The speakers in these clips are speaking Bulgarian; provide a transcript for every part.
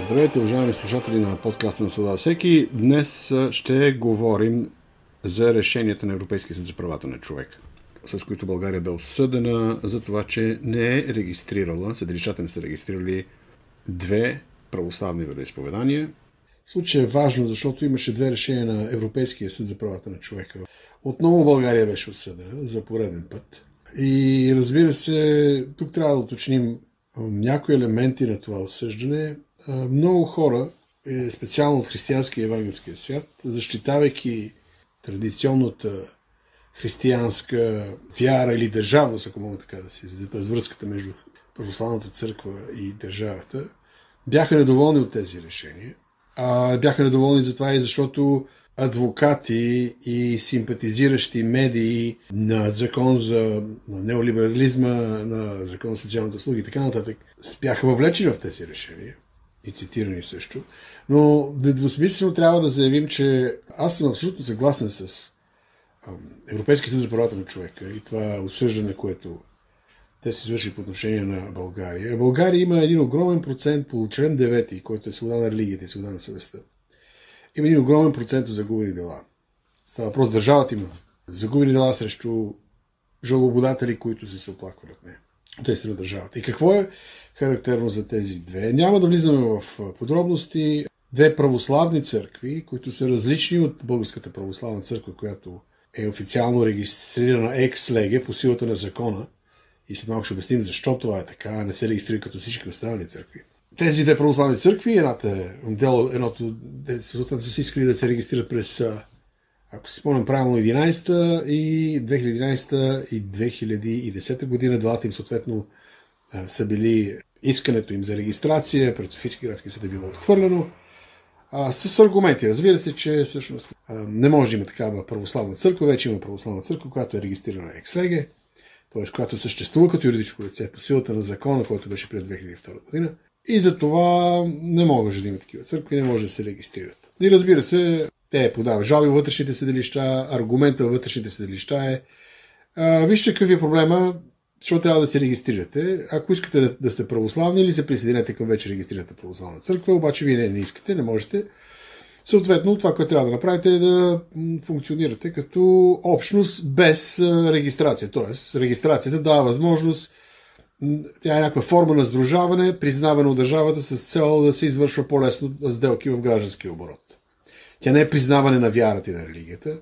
Здравейте, уважаеми слушатели на подкаста на Свобода всеки. Днес ще говорим за решенията на Европейския съд за правата на човека, с които България бе осъдена за това, че не е регистрирала, съдилищата не са регистрирали две православни вероисповедания. Случай е важно, защото имаше две решения на Европейския съд за правата на човека. Отново България беше осъдена за пореден път. И разбира се, тук трябва да уточним някои елементи на това осъждане. Много хора, е, специално от християнския и евангелския свят, защитавайки традиционната християнска вяра или държавност, ако мога така да се изразя, т.е. връзката между православната църква и държавата, бяха недоволни от тези решения. А, бяха недоволни за това и защото адвокати и симпатизиращи медии на закон за на неолиберализма, на закон за социалните услуги и така нататък, бяха въвлечени в тези решения и цитирани също. Но недвусмислено трябва да заявим, че аз съм абсолютно съгласен с Европейския съд за правата на човека и това осъждане, което те се извърши по отношение на България. България има един огромен процент по член 9, който е свобода на религията и свобода на съвестта. Има един огромен процент от загубени дела. Става въпрос, държавата има загубени дела срещу жалободатели, които се се оплакват от нея. Те на държавата. И какво е характерно за тези две? Няма да влизаме в подробности. Две православни църкви, които са различни от Българската православна църква, която е официално регистрирана екс-леге по силата на закона. И след малко ще обясним защо това е така, не се регистрира като всички останали църкви тези две православни църкви, едната е едното, съответно са искали да се регистрират през, ако си спомням правилно, 11 и 2011 и 2010 година. Делата им съответно са били искането им за регистрация пред Софийски градски съд е било отхвърлено. А, с аргументи. Разбира се, че всъщност не може да има такава православна църква. Вече има православна църква, която е регистрирана екслеге, т.е. която съществува като юридическо лице по силата на закона, който беше пред 2002 година. И за това не може да има такива църкви, не може да се регистрират. И разбира се, те подават жалби вътрешните съдилища, аргумента във вътрешните съдилища е а, вижте какъв е проблема, защо трябва да се регистрирате. Ако искате да, да сте православни или се присъединете към вече регистрираната православна църква, обаче вие не, не искате, не можете. Съответно, това, което трябва да направите е да функционирате като общност без регистрация. Тоест, регистрацията дава възможност тя е някаква форма на сдружаване, признаване от държавата с цел да се извършва по-лесно сделки в граждански оборот. Тя не е признаване на вярата и на религията,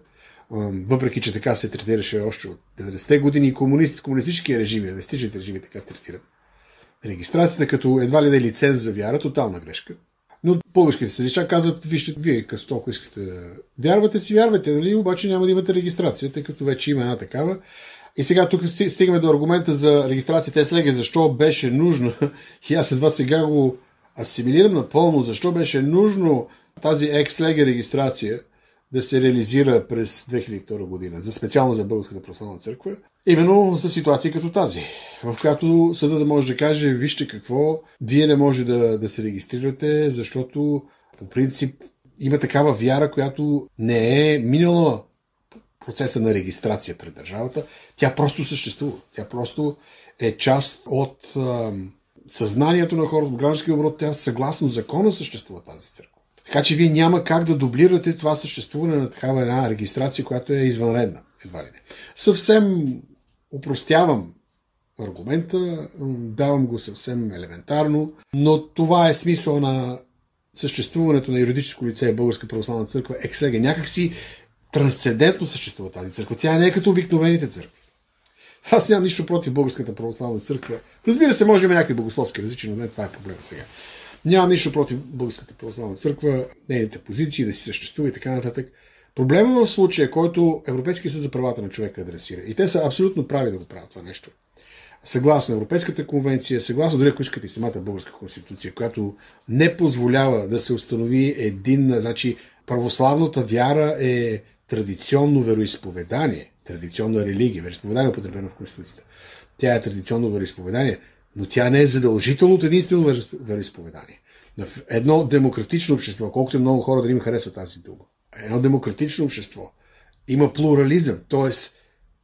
въпреки че така се третираше още от 90-те години и комунист, комунистически режими, адестичните режими така третират регистрацията като едва ли не лиценз за вяра, тотална грешка. Но българските съдища казват, вижте, вие като толкова искате да вярвате си, вярвате, нали? обаче няма да имате регистрация, тъй като вече има една такава. И сега тук стигаме до аргумента за регистрацията СЛГ, защо беше нужно, и аз едва сега го асимилирам напълно, защо беше нужно тази екслега регистрация да се реализира през 2002 година, за специално за Българската православна църква, именно за ситуации като тази, в която съда да може да каже, вижте какво, вие не може да, да се регистрирате, защото по принцип има такава вяра, която не е минала процеса на регистрация пред държавата. Тя просто съществува. Тя просто е част от съзнанието на хората, в граждански оборот. Тя съгласно закона съществува тази църква. Така че вие няма как да дублирате това съществуване на такава една регистрация, която е извънредна. Едва ли не. Съвсем упростявам аргумента, давам го съвсем елементарно, но това е смисъл на съществуването на юридическо лице Българска православна църква ексеге. Някакси трансцендентно съществува тази църква. Тя не е като обикновените църкви. Аз нямам нищо против Българската православна църква. Разбира се, може има някакви богословски различия, но не това е проблема сега. Нямам нищо против Българската православна църква, нейните позиции да си съществува и така нататък. Проблема в случая, който Европейския съд за правата на човека адресира, и те са абсолютно прави да го правят това нещо, съгласно Европейската конвенция, съгласно дори ако искате и самата българска конституция, която не позволява да се установи един, значи православната вяра е традиционно вероисповедание, традиционна религия, вероисповедание употребено в Конституцията. Тя е традиционно вероисповедание, но тя не е задължително от единствено вероисповедание. В едно демократично общество, колкото много хора да им харесва тази дума, едно демократично общество има плурализъм, т.е.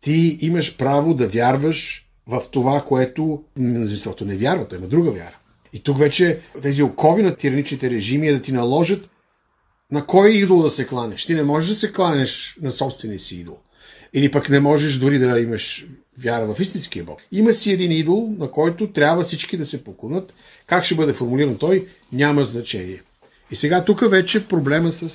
ти имаш право да вярваш в това, което мнозинството не вярва, той има друга вяра. И тук вече тези окови на тираничните режими е да ти наложат на кой идол да се кланеш. Ти не можеш да се кланеш на собствения си идол. Или пък не можеш дори да имаш вяра в истинския Бог. Има си един идол, на който трябва всички да се поклонат. Как ще бъде формулиран той, няма значение. И сега тук вече проблема с,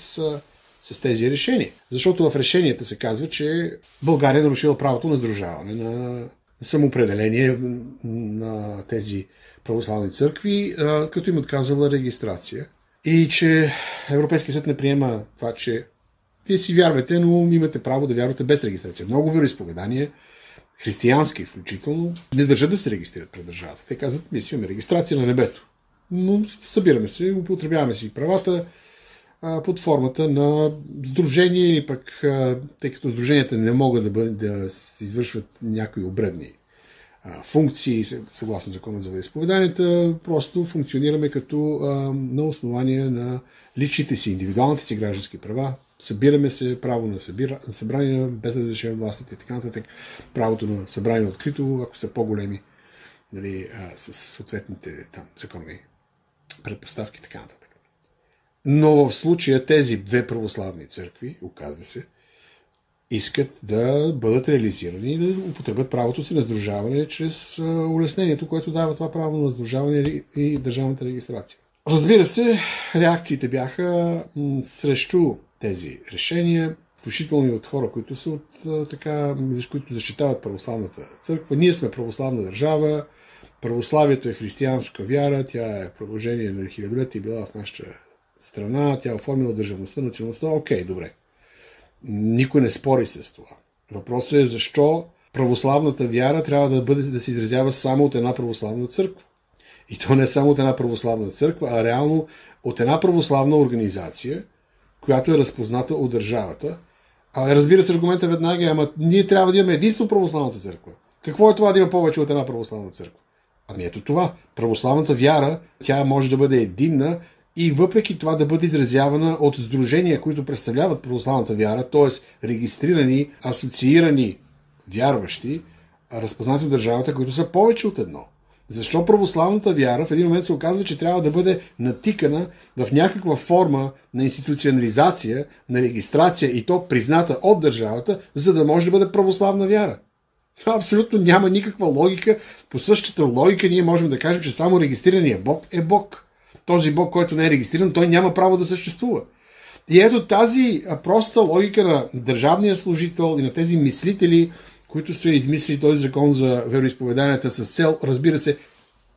с тези решения. Защото в решенията се казва, че България е нарушила правото на сдружаване, на самоопределение на тези православни църкви, като им отказала регистрация. И че Европейския съд не приема това, че вие си вярвате, но имате право да вярвате без регистрация. Много вероисповедания, християнски включително, не държат да се регистрират пред държавата. Те казват, ние си имаме регистрация на небето. Но събираме се, употребяваме си правата а, под формата на сдружение или пък, а, тъй като сдруженията не могат да, бъд, да извършват някои обредни а, функции, съгласно закона за вероисповеданията, просто функционираме като а, на основание на личните си, индивидуалните си граждански права, събираме се, право на, събира, събрание без разрешение от властите и така нататък, правото на събрание открито, ако са по-големи, нали, а, с съответните там, законни предпоставки и така нататък. Но в случая тези две православни църкви, оказва се, искат да бъдат реализирани и да употребят правото си на сдружаване чрез улеснението, което дава това право на сдружаване и държавната регистрация. Разбира се, реакциите бяха срещу тези решения, включително и от хора, които са от така, които защитават православната църква. Ние сме православна държава, православието е християнска вяра, тя е продължение на хилядолетия била в нашата страна, тя е оформила държавността, националността. Окей, добре. Никой не спори с това. Въпросът е защо православната вяра трябва да, бъде, да се изразява само от една православна църква. И то не само от една православна църква, а реално от една православна организация, която е разпозната от държавата. А разбира се, аргумента веднага е, ама ние трябва да имаме единство православната църква. Какво е това да има повече от една православна църква? Ами ето това. Православната вяра, тя може да бъде единна и въпреки това да бъде изразявана от сдружения, които представляват православната вяра, т.е. регистрирани, асоциирани вярващи, разпознати от държавата, които са повече от едно. Защо православната вяра в един момент се оказва, че трябва да бъде натикана в някаква форма на институционализация, на регистрация и то призната от държавата, за да може да бъде православна вяра? Това абсолютно няма никаква логика. По същата логика ние можем да кажем, че само регистрирания Бог е Бог. Този Бог, който не е регистриран, той няма право да съществува. И ето тази проста логика на държавния служител и на тези мислители, които са измислили този закон за вероисповеданията с цел, разбира се,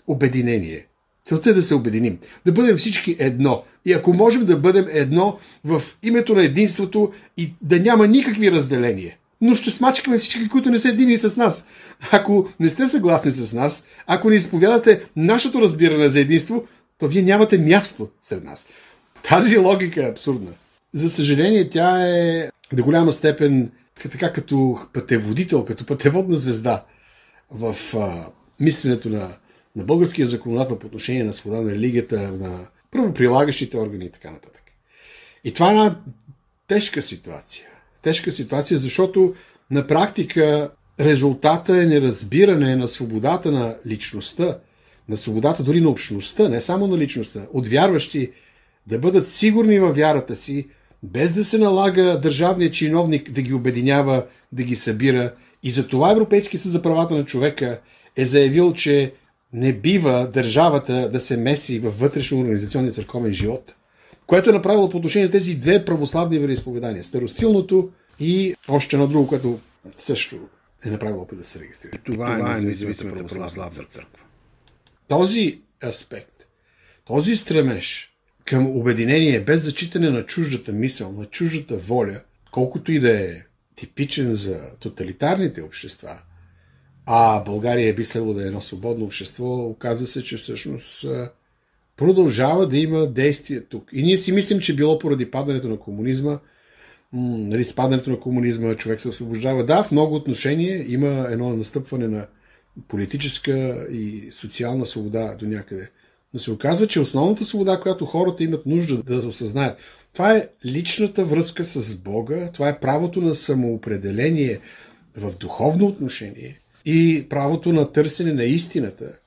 обединение. Целта е да се обединим. Да бъдем всички едно. И ако можем да бъдем едно в името на единството и да няма никакви разделения, но ще смачкаме всички, които не са едини с нас. Ако не сте съгласни с нас, ако не изповядате нашето разбиране за единство, то вие нямате място сред нас. Тази логика е абсурдна. За съжаление, тя е до голяма степен така като пътеводител, като пътеводна звезда в а, мисленето на, на българския законодател по отношение на свобода на религията, на правоприлагащите органи и така нататък. И това е една тежка ситуация. Тежка ситуация, защото на практика резултата е неразбиране на свободата на личността, на свободата дори на общността, не само на личността, от вярващи да бъдат сигурни във вярата си, без да се налага държавният чиновник да ги обединява, да ги събира. И за това Европейски съд за правата на човека е заявил, че не бива държавата да се меси във вътрешно организационния църковен живот, което е направило по отношение на тези две православни вероисповедания. Старостилното и още едно друго, което също е направило опит да се регистрира. Това, това е независимата православна църква. Този аспект, този стремеж към обединение без зачитане на чуждата мисъл, на чуждата воля, колкото и да е типичен за тоталитарните общества, а България би следвало да е едно свободно общество, оказва се, че всъщност продължава да има действие тук. И ние си мислим, че било поради падането на комунизма, нали, спадането на комунизма, човек се освобождава. Да, в много отношения има едно настъпване на политическа и социална свобода до някъде. Но се оказва, че основната свобода, която хората имат нужда да осъзнаят, това е личната връзка с Бога, това е правото на самоопределение в духовно отношение и правото на търсене на истината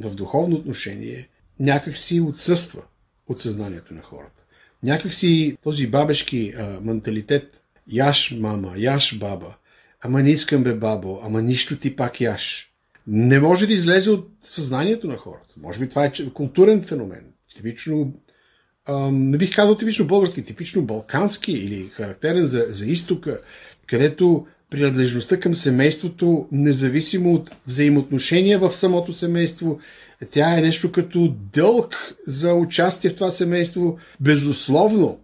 в духовно отношение някак си отсъства от съзнанието на хората. Някак си този бабешки а, менталитет, яш мама, яш баба, ама не искам бе бабо, ама нищо ти пак яш. Не може да излезе от съзнанието на хората. Може би това е културен феномен. Типично, а, не бих казал типично български, типично балкански или характерен за, за изтока, където принадлежността към семейството, независимо от взаимоотношения в самото семейство, тя е нещо като дълг за участие в това семейство, безусловно,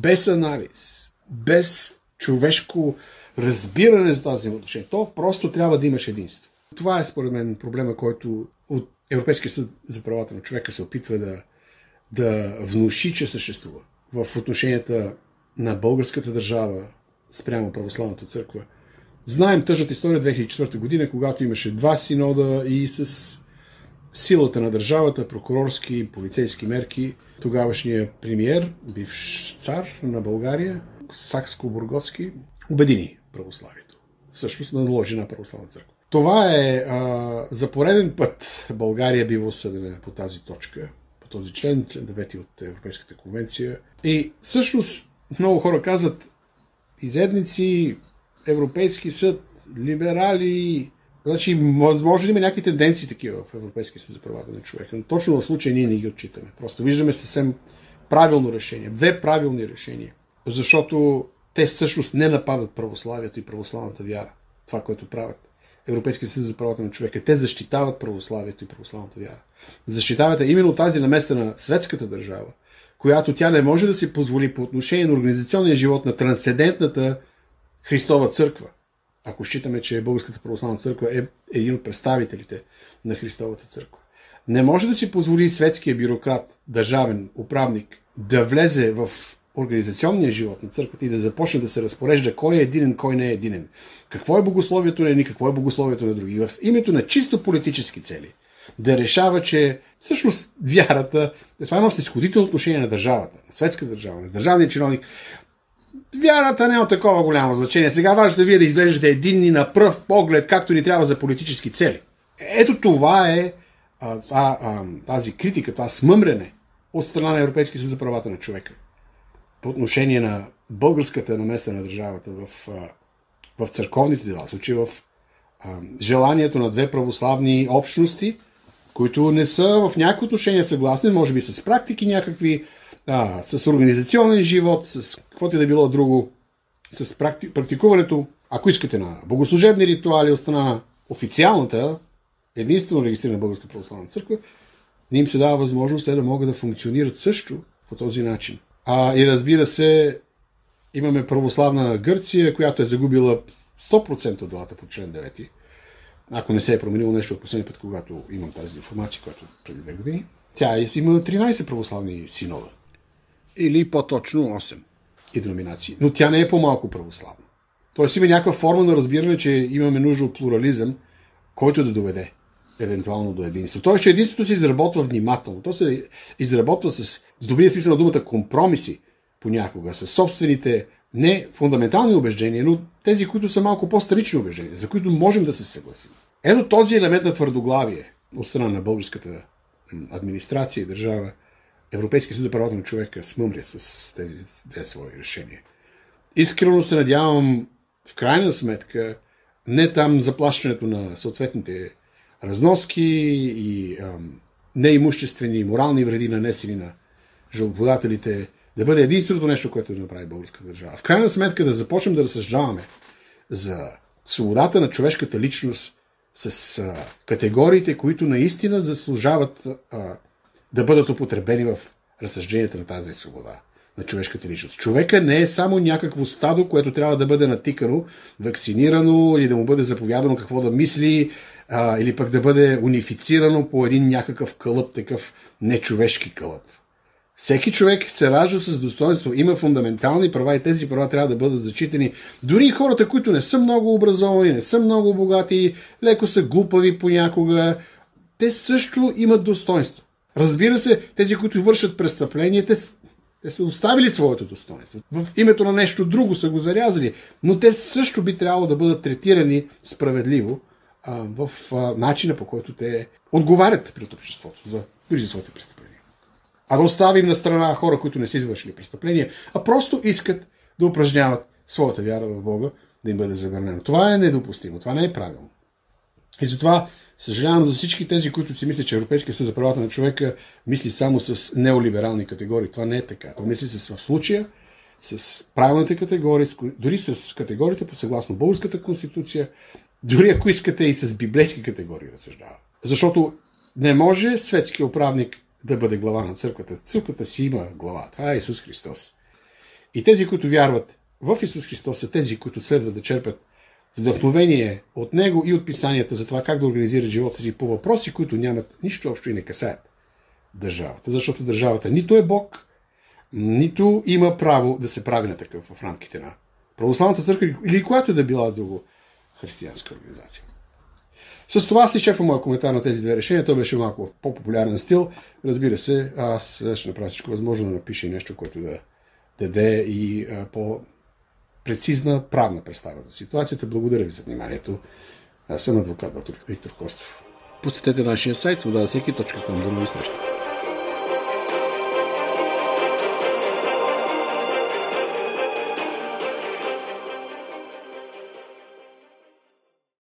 без анализ, без човешко разбиране за това взаимоотношение. То просто трябва да имаш единство. Това е според мен проблема, който от Европейския съд за правата на човека се опитва да, да внуши, че съществува в отношенията на българската държава спрямо православната църква. Знаем тъжната история 2004 година, когато имаше два синода и с силата на държавата, прокурорски полицейски мерки, тогавашния премиер, бивш цар на България, Сакско-Бургоцки, обедини православието. Всъщност наложи на православна църква. Това е а, за пореден път България бива осъдена по тази точка, по този член, член 9 от Европейската конвенция. И всъщност много хора казват, изедници, Европейски съд, либерали, Значи, може има някакви тенденции такива в Европейския съд за правата на човека, но точно в случая ние не ги отчитаме. Просто виждаме съвсем правилно решение. Две правилни решения. Защото те всъщност не нападат православието и православната вяра. Това, което правят. Европейския съд за правата на човека. Те защитават православието и православната вяра. Защитават именно тази наместа на светската държава, която тя не може да си позволи по отношение на организационния живот на трансцендентната Христова църква ако считаме, че Българската православна църква е един от представителите на Христовата църква. Не може да си позволи светския бюрократ, държавен управник, да влезе в организационния живот на църквата и да започне да се разпорежда кой е единен, кой не е единен. Какво е богословието на едни, какво е богословието на други. В името на чисто политически цели. Да решава, че всъщност вярата, това е едно снисходително отношение на държавата, на светска държава, на държавния чиновник. Вярата не е от такова голямо значение. Сега важно е вие да изглеждате единни на пръв поглед, както ни трябва за политически цели. Ето това е това, тази критика, това смъмрене от страна на Европейския съюз за правата на човека по отношение на българската намеса на държавата в, в църковните дела, в случай в а, желанието на две православни общности, които не са в някакви отношения съгласни, може би с практики някакви, а, с организационен живот, с каквото и да било друго, с практи... практикуването, ако искате, на богослужебни ритуали от страна на официалната, единствено регистрирана Българска православна църква, не им се дава възможност те да могат да функционират също по този начин. А, и разбира се, имаме православна Гърция, която е загубила 100% от делата по член 9. Ако не се е променило нещо от последния път, когато имам тази информация, която преди две години. Тя е, има 13 православни синода. Или по-точно 8. И деноминации. Но тя не е по-малко православна. Тоест има някаква форма на разбиране, че имаме нужда от плурализъм, който да доведе евентуално до единство. Тоест, че единството се изработва внимателно. То се изработва с, с добрия смисъл на думата компромиси понякога, с собствените не фундаментални убеждения, но тези, които са малко по-старични убеждения, за които можем да се съгласим. Ето този елемент на твърдоглавие от страна на българската администрация и държава Европейския съд за правата на човека смъмря с тези две свои решения. Искрено се надявам, в крайна сметка, не там заплащането на съответните разноски и неимуществени и морални вреди, нанесени на жалоподателите, да бъде единственото нещо, което да направи българската държава. В крайна сметка да започнем да разсъждаваме за свободата на човешката личност с а, категориите, които наистина заслужават а, да бъдат употребени в разсъжденията на тази свобода на човешката личност. Човека не е само някакво стадо, което трябва да бъде натикано, вакцинирано или да му бъде заповядано какво да мисли, а, или пък да бъде унифицирано по един някакъв кълъп, такъв нечовешки кълъп. Всеки човек се ражда с достоинство, има фундаментални права и тези права трябва да бъдат зачитани. Дори хората, които не са много образовани, не са много богати, леко са глупави понякога, те също имат достоинство. Разбира се, тези, които вършат престъпление, те, са оставили своето достоинство. В името на нещо друго са го зарязали, но те също би трябвало да бъдат третирани справедливо в начина по който те отговарят пред обществото за дори за своите престъпления. А да оставим на страна хора, които не са извършили престъпления, а просто искат да упражняват своята вяра в Бога, да им бъде забранено. Това е недопустимо, това не е правилно. И затова съжалявам за всички тези, които си мислят, че Европейския съд за правата на човека мисли само с неолиберални категории. Това не е така. То мисли с в случая с правилните категории, дори с категориите по съгласно Българската конституция, дори ако искате и с библейски категории разсъждава. Защото не може светски управник да бъде глава на църквата. Църквата си има глава. Това е Исус Христос. И тези, които вярват в Исус Христос, са тези, които следва да черпят вдъхновение от Него и от писанията за това как да организират живота си по въпроси, които нямат нищо общо и не касаят държавата. Защото държавата нито е Бог, нито има право да се прави на такъв в рамките на православната църква или която е да била друго християнска организация. С това си изчерпвам моя коментар на тези две решения. Той беше малко в по-популярен стил. Разбира се, аз ще направя всичко възможно да напиша нещо, което да даде и по-прецизна правна представа за ситуацията. Благодаря ви за вниманието. Аз съм адвокат доктор Виктор Костов. Посетете нашия сайт свободасеки.com. До нови срещи!